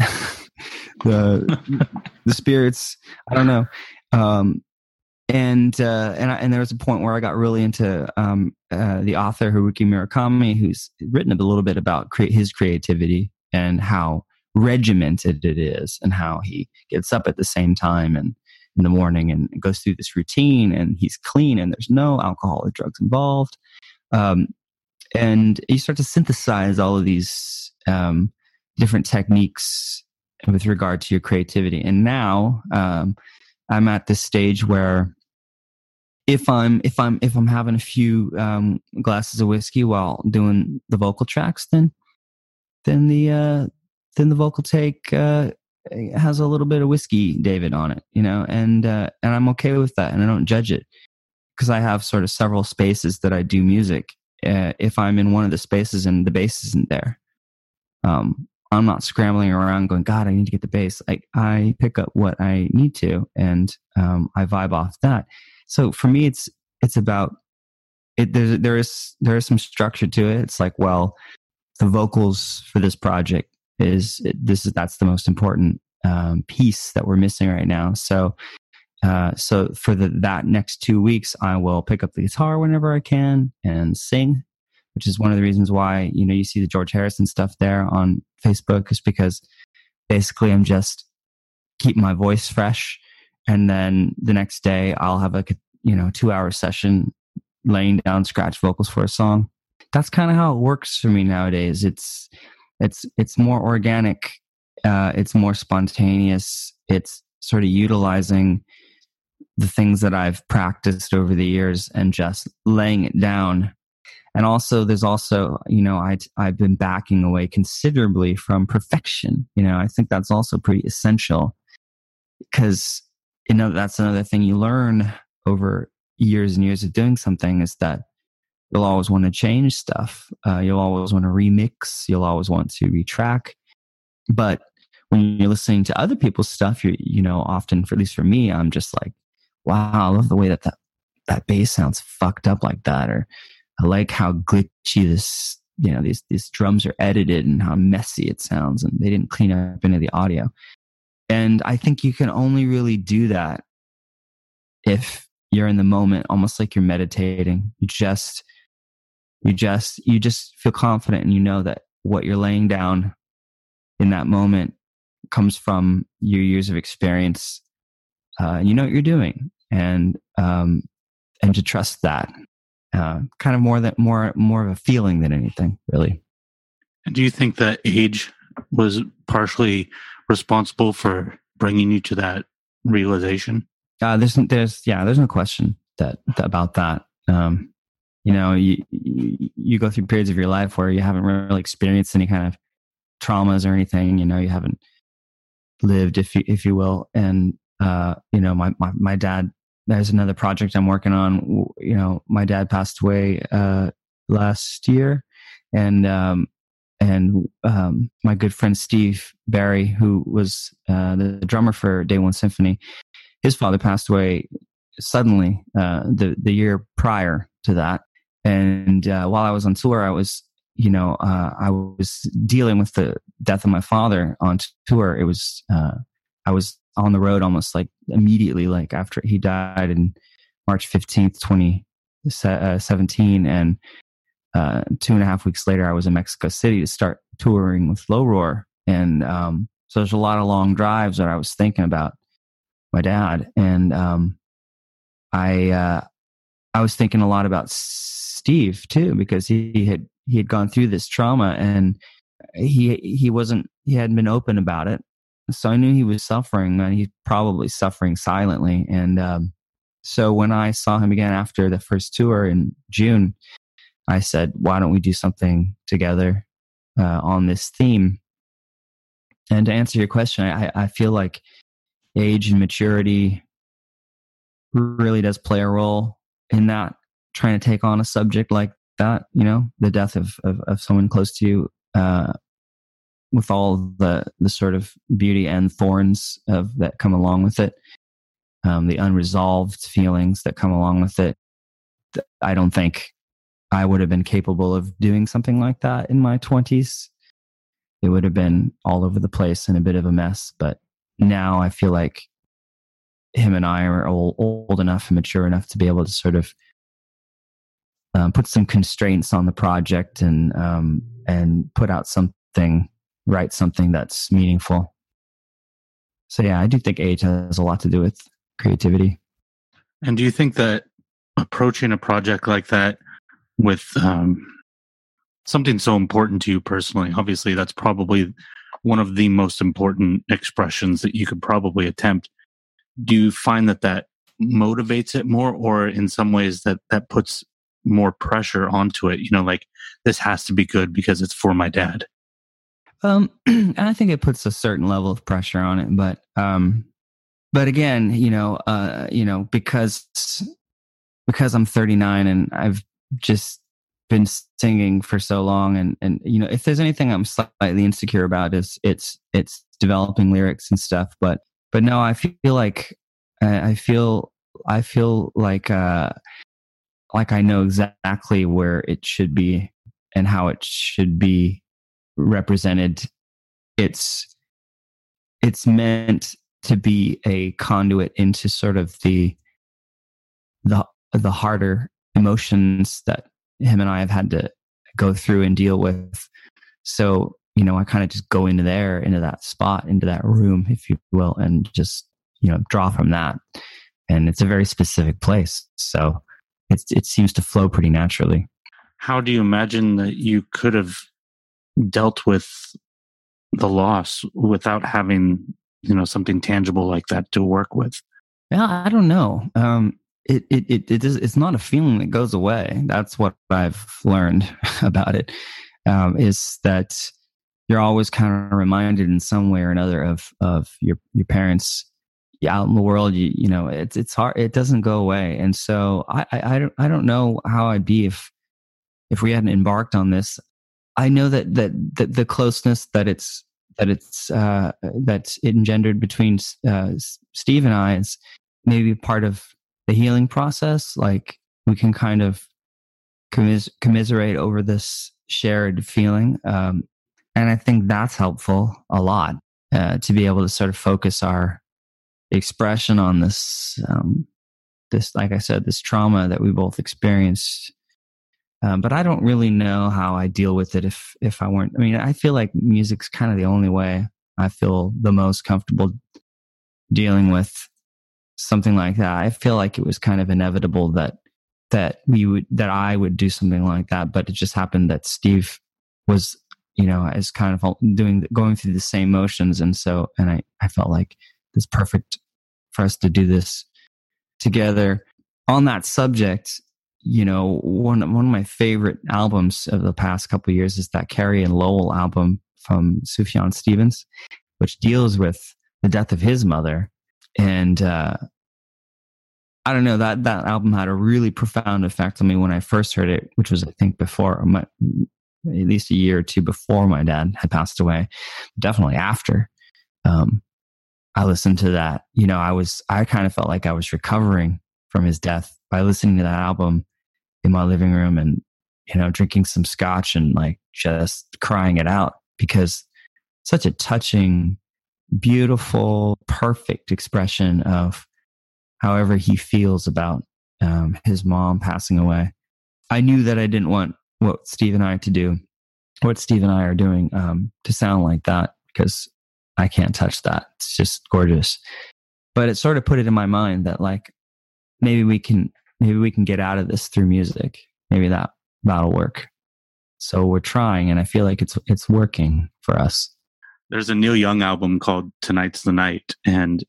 the [LAUGHS] the spirits. I don't know. Um, and uh, and I, and there was a point where I got really into um, uh, the author Haruki Murakami, who's written a little bit about cre- his creativity and how regimented it is, and how he gets up at the same time and in the morning and goes through this routine, and he's clean, and there's no alcohol or drugs involved. Um, and you start to synthesize all of these um, different techniques with regard to your creativity. And now um, I'm at this stage where if I'm if I'm if I'm having a few um, glasses of whiskey while doing the vocal tracks, then then the uh, then the vocal take uh, has a little bit of whiskey David on it, you know, and uh, and I'm okay with that, and I don't judge it because I have sort of several spaces that I do music. Uh, if I'm in one of the spaces and the bass isn't there, um, I'm not scrambling around going, God, I need to get the bass. Like I pick up what I need to and um, I vibe off that. So for me, it's it's about it. There's there is there is some structure to it. It's like, well, the vocals for this project is this is that's the most important um, piece that we're missing right now. So uh, so for the, that next two weeks, I will pick up the guitar whenever I can and sing which is one of the reasons why you know you see the George Harrison stuff there on Facebook, is because basically I'm just keeping my voice fresh, and then the next day I'll have a you know two hour session laying down scratch vocals for a song. That's kind of how it works for me nowadays. It's it's it's more organic, uh, it's more spontaneous. It's sort of utilizing the things that I've practiced over the years and just laying it down and also there's also you know I I've been backing away considerably from perfection. You know, I think that's also pretty essential because you know that's another thing you learn over years and years of doing something is that you'll always want to change stuff. Uh, you'll always want to remix. You'll always want to retrack. But when you're listening to other people's stuff, you you know often, for at least for me, I'm just like, wow, I love the way that that that bass sounds fucked up like that, or I like how glitchy this, you know, these these drums are edited and how messy it sounds, and they didn't clean up any of the audio. And I think you can only really do that if you're in the moment, almost like you're meditating. You just, you just, you just feel confident, and you know that what you're laying down in that moment comes from your years of experience. Uh, you know what you're doing, and um, and to trust that uh, kind of more that more more of a feeling than anything, really. And do you think that age was partially responsible for bringing you to that realization? Uh, there's there's yeah, there's no question that, that about that. Um, you know, you, you go through periods of your life where you haven't really experienced any kind of traumas or anything. You know, you haven't lived, if you if you will, and uh, you know, my, my my dad there's another project I'm working on. You know, my dad passed away uh, last year, and um, and um, my good friend Steve Barry, who was uh, the drummer for Day One Symphony, his father passed away suddenly uh, the the year prior to that. And uh, while I was on tour, I was you know uh, I was dealing with the death of my father on tour. It was uh, I was on the road almost like immediately, like after he died in March 15th, 2017. And uh, two and a half weeks later, I was in Mexico City to start touring with Low Roar. And um, so there's a lot of long drives that I was thinking about my dad. And um, I, uh, I was thinking a lot about Steve too, because he had, he had gone through this trauma and he, he wasn't, he hadn't been open about it so I knew he was suffering, and he's probably suffering silently. And um, so when I saw him again after the first tour in June, I said, "Why don't we do something together uh, on this theme?" And to answer your question, I, I feel like age and maturity really does play a role in that. Trying to take on a subject like that, you know, the death of of, of someone close to you. Uh, with all the the sort of beauty and thorns of that come along with it, um, the unresolved feelings that come along with it. I don't think I would have been capable of doing something like that in my twenties. It would have been all over the place and a bit of a mess. But now I feel like him and I are old, old enough and mature enough to be able to sort of um, put some constraints on the project and um, and put out something, write something that's meaningful. So yeah, I do think age has a lot to do with creativity. And do you think that approaching a project like that with um, something so important to you personally, obviously that's probably one of the most important expressions that you could probably attempt. Do you find that that motivates it more, or in some ways that that puts more pressure onto it. You know, like this has to be good because it's for my dad. Um, [CLEARS THROAT] and I think it puts a certain level of pressure on it, but um, but again, you know, uh, you know, because because I'm 39 and I've just been singing for so long, and and you know, if there's anything I'm slightly insecure about, is it's it's developing lyrics and stuff. But but no, I feel like I feel I feel like uh, like I know exactly where it should be and how it should be represented. It's it's meant to be a conduit into sort of the the the harder emotions that him and I have had to go through and deal with. So, you know, I kind of just go into there, into that spot, into that room, if you will, and just, you know, draw from that. And it's a very specific place. So it, it seems to flow pretty naturally. How do you imagine that you could have dealt with the loss without having, you know, something tangible like that to work with? Yeah, I don't know. Um, it, it, it, it is, it's not a feeling that goes away. That's what I've learned [LAUGHS] about it. Um, is that you're always kind of reminded in some way or another of, of your, your parents out in the world, you, you know, it's it's hard. It doesn't go away, and so I, I I don't I don't know how I'd be if if we hadn't embarked on this. I know that that, that the closeness that it's that it's uh, that it engendered between uh, Steve and I is maybe part of the healing process. Like we can kind of commis- commiserate over this shared feeling, um, and I think that's helpful a lot uh, to be able to sort of focus our expression on this um, this like i said this trauma that we both experienced um, but i don't really know how i deal with it if if i weren't i mean i feel like music's kind of the only way i feel the most comfortable dealing with something like that i feel like it was kind of inevitable that that we would that i would do something like that but it just happened that steve was you know is kind of doing going through the same motions and so and i i felt like this perfect for us to do this together. On that subject, you know, one one of my favorite albums of the past couple years is that Carrie and Lowell album from Sufjan Stevens, which deals with the death of his mother. And uh, I don't know that that album had a really profound effect on me when I first heard it, which was I think before my, at least a year or two before my dad had passed away, definitely after. Um, I listened to that, you know, I was, I kind of felt like I was recovering from his death by listening to that album in my living room and, you know, drinking some scotch and like just crying it out because such a touching, beautiful, perfect expression of however he feels about um, his mom passing away. I knew that I didn't want what Steve and I to do, what Steve and I are doing, um, to sound like that because I can't touch that. It's just gorgeous. But it sort of put it in my mind that like maybe we can maybe we can get out of this through music. Maybe that that'll work. So we're trying and I feel like it's it's working for us. There's a Neil Young album called Tonight's the Night and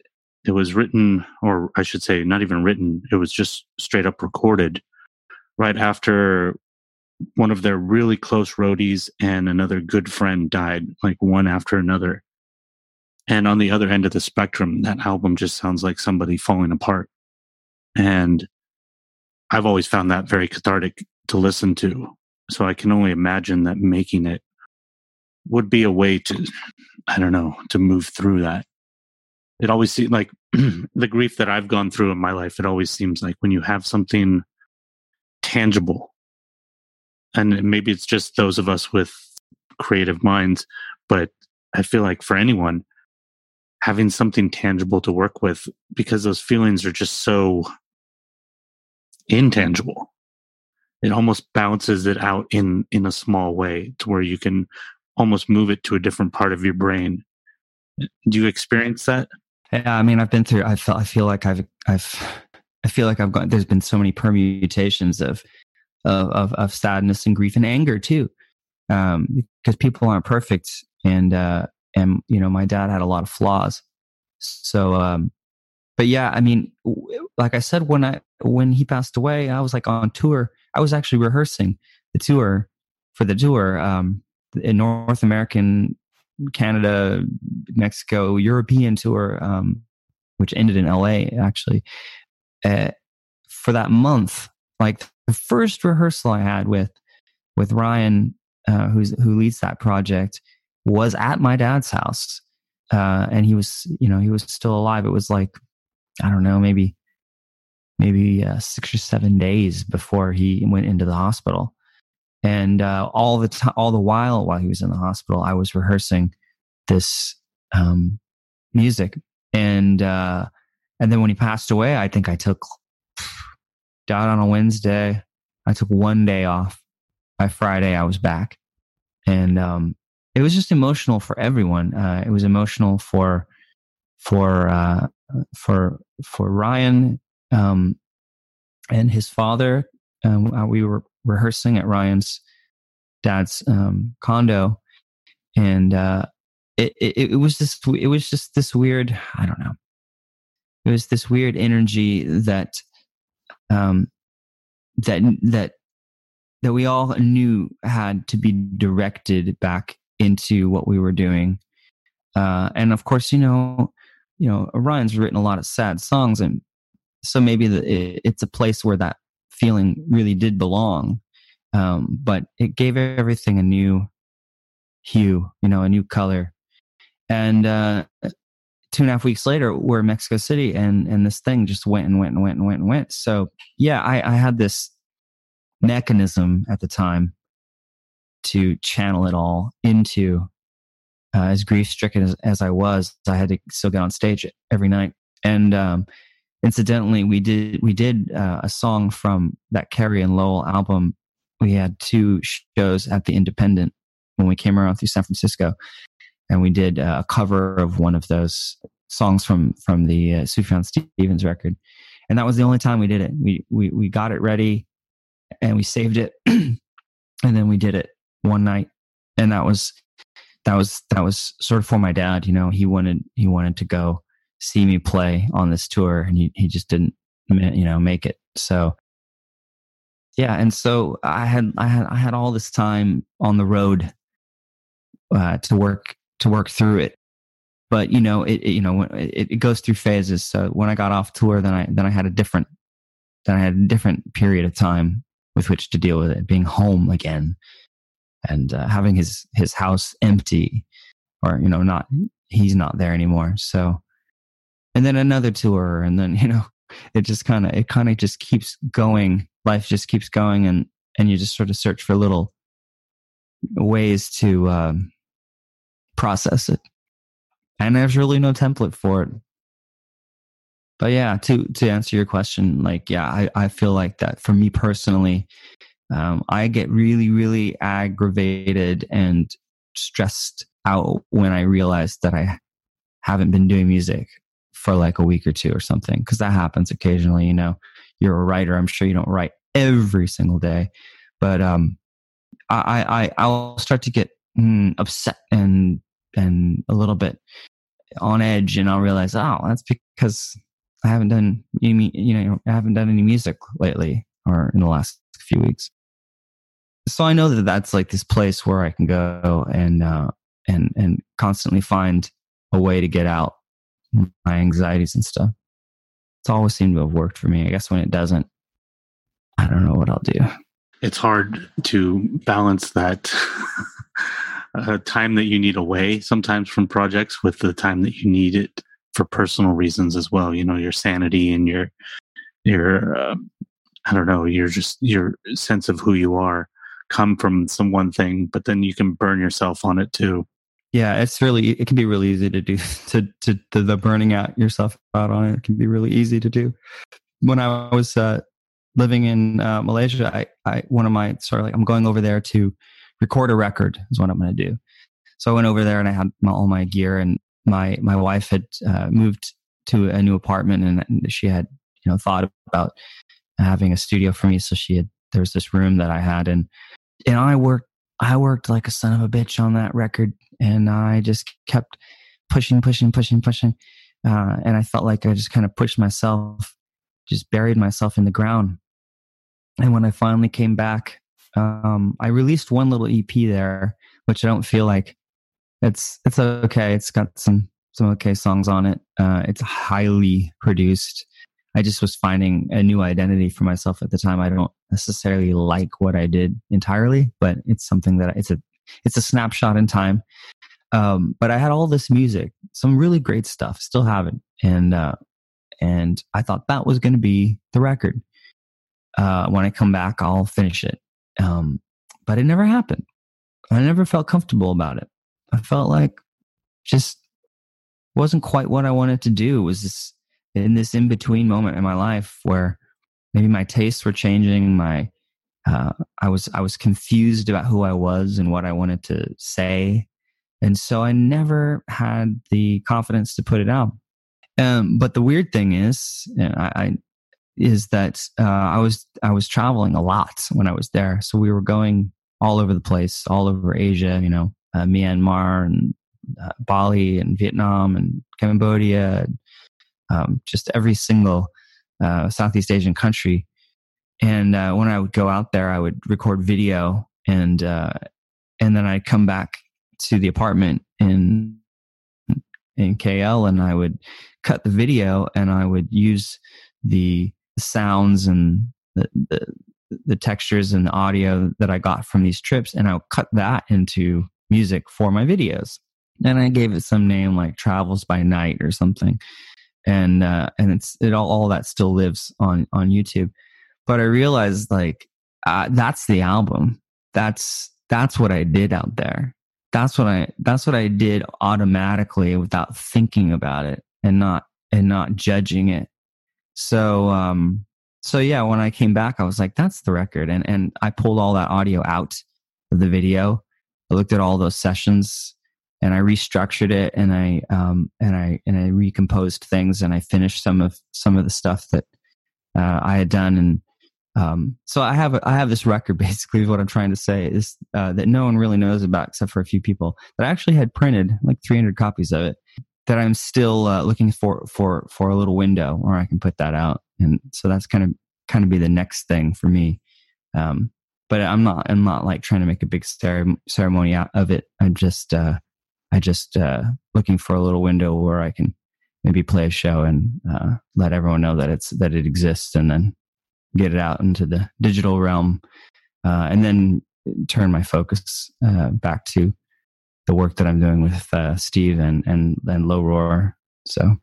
it was written or I should say not even written, it was just straight up recorded right after one of their really close roadies and another good friend died like one after another and on the other end of the spectrum, that album just sounds like somebody falling apart. And I've always found that very cathartic to listen to. So I can only imagine that making it would be a way to, I don't know, to move through that. It always seems like [CLEARS THROAT] the grief that I've gone through in my life, it always seems like when you have something tangible, and maybe it's just those of us with creative minds, but I feel like for anyone, having something tangible to work with, because those feelings are just so intangible it almost balances it out in in a small way to where you can almost move it to a different part of your brain. Do you experience that yeah i mean i've been through i feel i feel like i've i've i feel like i've gone there's been so many permutations of of of, sadness and grief and anger too. Um because people aren't perfect and uh and you know my dad had a lot of flaws. So um but yeah i mean like i said when i when he passed away i was like on tour. I was actually rehearsing the tour for the tour um, in North American, Canada, Mexico, European tour, um, which ended in LA actually. Uh, for that month, like the first rehearsal I had with with Ryan, uh, who's who leads that project, was at my dad's house, uh, and he was you know he was still alive. It was like I don't know maybe maybe uh, six or seven days before he went into the hospital. And uh, all the time, all the while, while he was in the hospital, I was rehearsing this um, music. And uh, and then when he passed away, I think I took died on a Wednesday. I took one day off. By Friday, I was back, and um, it was just emotional for everyone. Uh, it was emotional for for uh, for for Ryan um, and his father. Um, uh, we were rehearsing at Ryan's dad's um, condo, and uh, it, it, it was just it was just this weird. I don't know. It was this weird energy that um, that that that we all knew had to be directed back into what we were doing. Uh, and of course, you know, you know, Ryan's written a lot of sad songs, and so maybe the, it's a place where that feeling really did belong um, but it gave everything a new hue you know a new color and uh, two and a half weeks later we're in mexico city and and this thing just went and went and went and went and went so yeah i, I had this mechanism at the time to channel it all into uh, as grief stricken as, as, I was, I had to still get on stage every night. And um, incidentally, we did we did uh, a song from that Carrie and Lowell album. We had two shows at the Independent when we came around through San Francisco, and we did uh, a cover of one of those songs from from the uh, Sufjan Stevens record, and that was the only time we did it. We we we got it ready, and we saved it, [CLEARS THROAT] and then we did it one night, and that was that was that was sort of for my dad. You know, he wanted he wanted to go see me play on this tour and he, he just didn't you know make it. So yeah and so i had i had i had all this time on the road uh, to work to work through it. But you know it, it you know it, it goes through phases. So when i got off tour then i then i had a different then i had a different period of time with which to deal with it being home again and uh, having his his house empty or you know not he's not there anymore. So and then another tour and then [LAUGHS] you know it just kind of it kind of just keeps going. Life just keeps going and and you just sort of search for little ways to um, process it. And there's really no template for it. But yeah to to answer your question like yeah i i feel like that for me personally um, i get really really aggravated and stressed out when i realize that i haven't been doing music for like a week or two or something because that happens occasionally you know? You're a writer i'm sure you don't write every single day but um i i i'll start to get mm, upset and and a little bit on edge and i'll realize oh that's because i haven't done you know i haven't done any music lately or in the last few weeks. So i know that that's like this place where i can go and uh and and constantly find a way to get out my anxieties and stuff. It's always seemed to have worked for me. I guess when it doesn't, I don't know what I'll do. It's hard to balance that [LAUGHS] uh, time that you need away sometimes from projects with the time that you need it for personal reasons as well. You know, your sanity and your your uh, I don't know, your just your sense of who you are come from some one thing, but then you can burn yourself on it too. Yeah, it's really it can be really easy to do [LAUGHS] to to, to the burning out yourself out on it. it can be really easy to do. When I was uh, living in uh, Malaysia, I, I one of my sorry, like I'm going over there to record a record is what I'm going to do. So I went over there and I had my, all my gear, and my my wife had uh, moved to a new apartment, and, and she had you know thought about having a studio for me. So she had there was this room that I had, and and I worked I worked like a son of a bitch on that record, and I just kept pushing, pushing, pushing, pushing, uh, and I felt like I just kind of pushed myself, just buried myself in the ground. And when I finally came back, um, I released one little EP there, which I don't feel like it's it's okay. It's got some some okay songs on it. Uh, it's highly produced. I just was finding a new identity for myself at the time. I don't necessarily like what I did entirely, but it's something that it's a it's a snapshot in time. Um, but I had all this music, some really great stuff, still have it, and uh, and I thought that was going to be the record. Uh, when I come back, I'll finish it. Um, but it never happened. I never felt comfortable about it. I felt like just wasn't quite what I wanted to do. It was this in this in between moment in my life where maybe my tastes were changing my uh, i was i was confused about who i was and what i wanted to say. And so i never had the confidence to put it out. Um, but the weird thing is I, I is that uh, i was i was traveling a lot when i was there. So we were going all over the place all over asia you know uh, myanmar and uh, bali and vietnam and cambodia um, just every single uh, Southeast Asian country. And uh, when I would go out there, I would record video, and uh, and then I'd come back to the apartment in in KL, and I would cut the video, and I would use the sounds and the, the the textures and the audio that I got from these trips, and I would cut that into music for my videos. And I gave it some name like Travels by Night or something and uh, and it's it all, all that still lives on on YouTube. But I realized like uh, that's the album. That's that's what I did out there. That's what I that's what I did automatically without thinking about it and not and not judging it. So um so yeah, when I came back, I was like, that's the record, and and I pulled all that audio out of the video. I looked at all those sessions and I restructured it and I um, and I and I recomposed things and I finished some of some of the stuff that uh, I had done. And um, so I have a, I have this record [LAUGHS] basically is what I'm trying to say is uh, that no one really knows about except for a few people. That I actually had printed like 300 copies of it that I'm still uh, looking for for for a little window where I can put that out. And so that's kind of kind of be the next thing for me. Um, but I'm not I'm not like trying to make a big ceremony out of it. I'm just uh, I just uh, looking for a little window where I can maybe play a show and uh, let everyone know that it's that it exists, and then get it out into the digital realm, uh, and then turn my focus uh, back to the work that I'm doing with uh, Steve and and and Low Roar. So,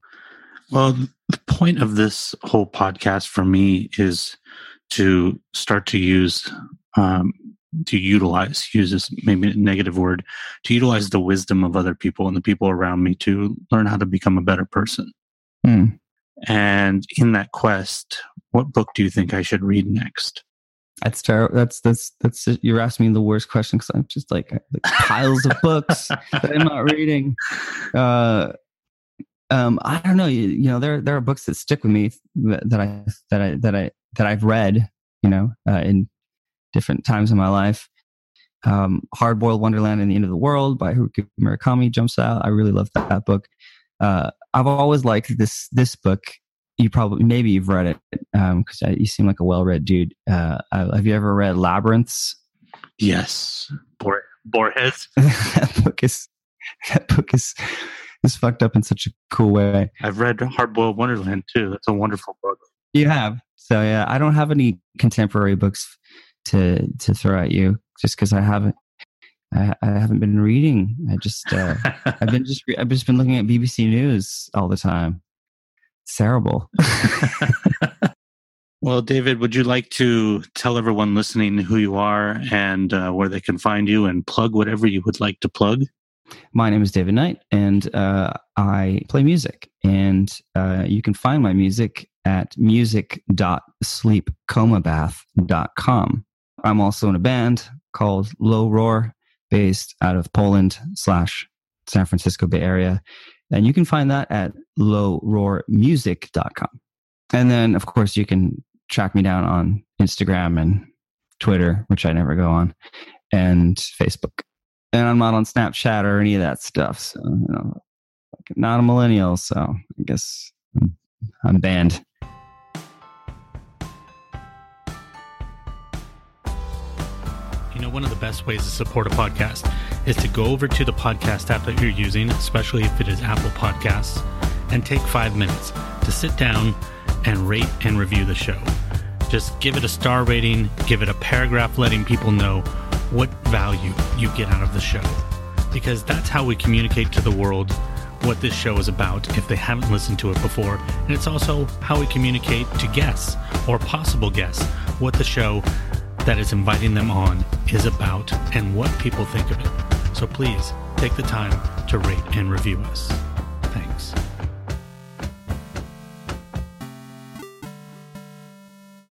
well, the point of this whole podcast for me is to start to use um, to utilize use this maybe a negative word to utilize the wisdom of other people and the people around me to learn how to become a better person. Hmm. and in that quest what book do you think i should read next? That's terrible that's that's that's you're asking me the worst question because i'm just like, like piles of books that i'm not reading. Uh um i don't know you, you know there there are books that stick with me that, that i that i that i that i've read you know uh, in different times in my life. Um, Hard Boiled Wonderland and the End of the World by Haruki Murakami jumps out. I really love that, that book. Uh, I've always liked this this book. You probably maybe you've read it because um, you seem like a well read dude. Uh, uh, have you ever read Labyrinths? Yes, Bor- Borges. [LAUGHS] that book is that book is is fucked up in such a cool way. I've read Hard Boiled Wonderland too. That's a wonderful book. You have. So yeah, I don't have any contemporary books to to throw at you just because I haven't. I, I haven't been reading. I just uh, I've been just I've just been looking at BBC News all the time. It's terrible. [LAUGHS] well, David, would you like to tell everyone listening who you are and uh, where they can find you, and plug whatever you would like to plug? My name is David Knight, and uh, I play music. And uh, you can find my music at music.sleepcomabath.com. I'm also in a band called Low Roar, based out of Poland slash San Francisco Bay Area. And you can find that at lowroarmusic.com. And then, of course, you can track me down on Instagram and Twitter, which I never go on, and Facebook. And I'm not on Snapchat or any of that stuff. So, you know, not a millennial. So I guess I'm, I'm banned. One of the best ways to support a podcast is to go over to the podcast app that you're using, especially if it is Apple Podcasts, and take five minutes to sit down and rate and review the show. Just give it a star rating, give it a paragraph letting people know what value you get out of the show. Because that's how we communicate to the world what this show is about if they haven't listened to it before. And it's also how we communicate to guests or possible guests what the show that is inviting them on is about and what people think of it. So please take the time to rate and review us. Thanks.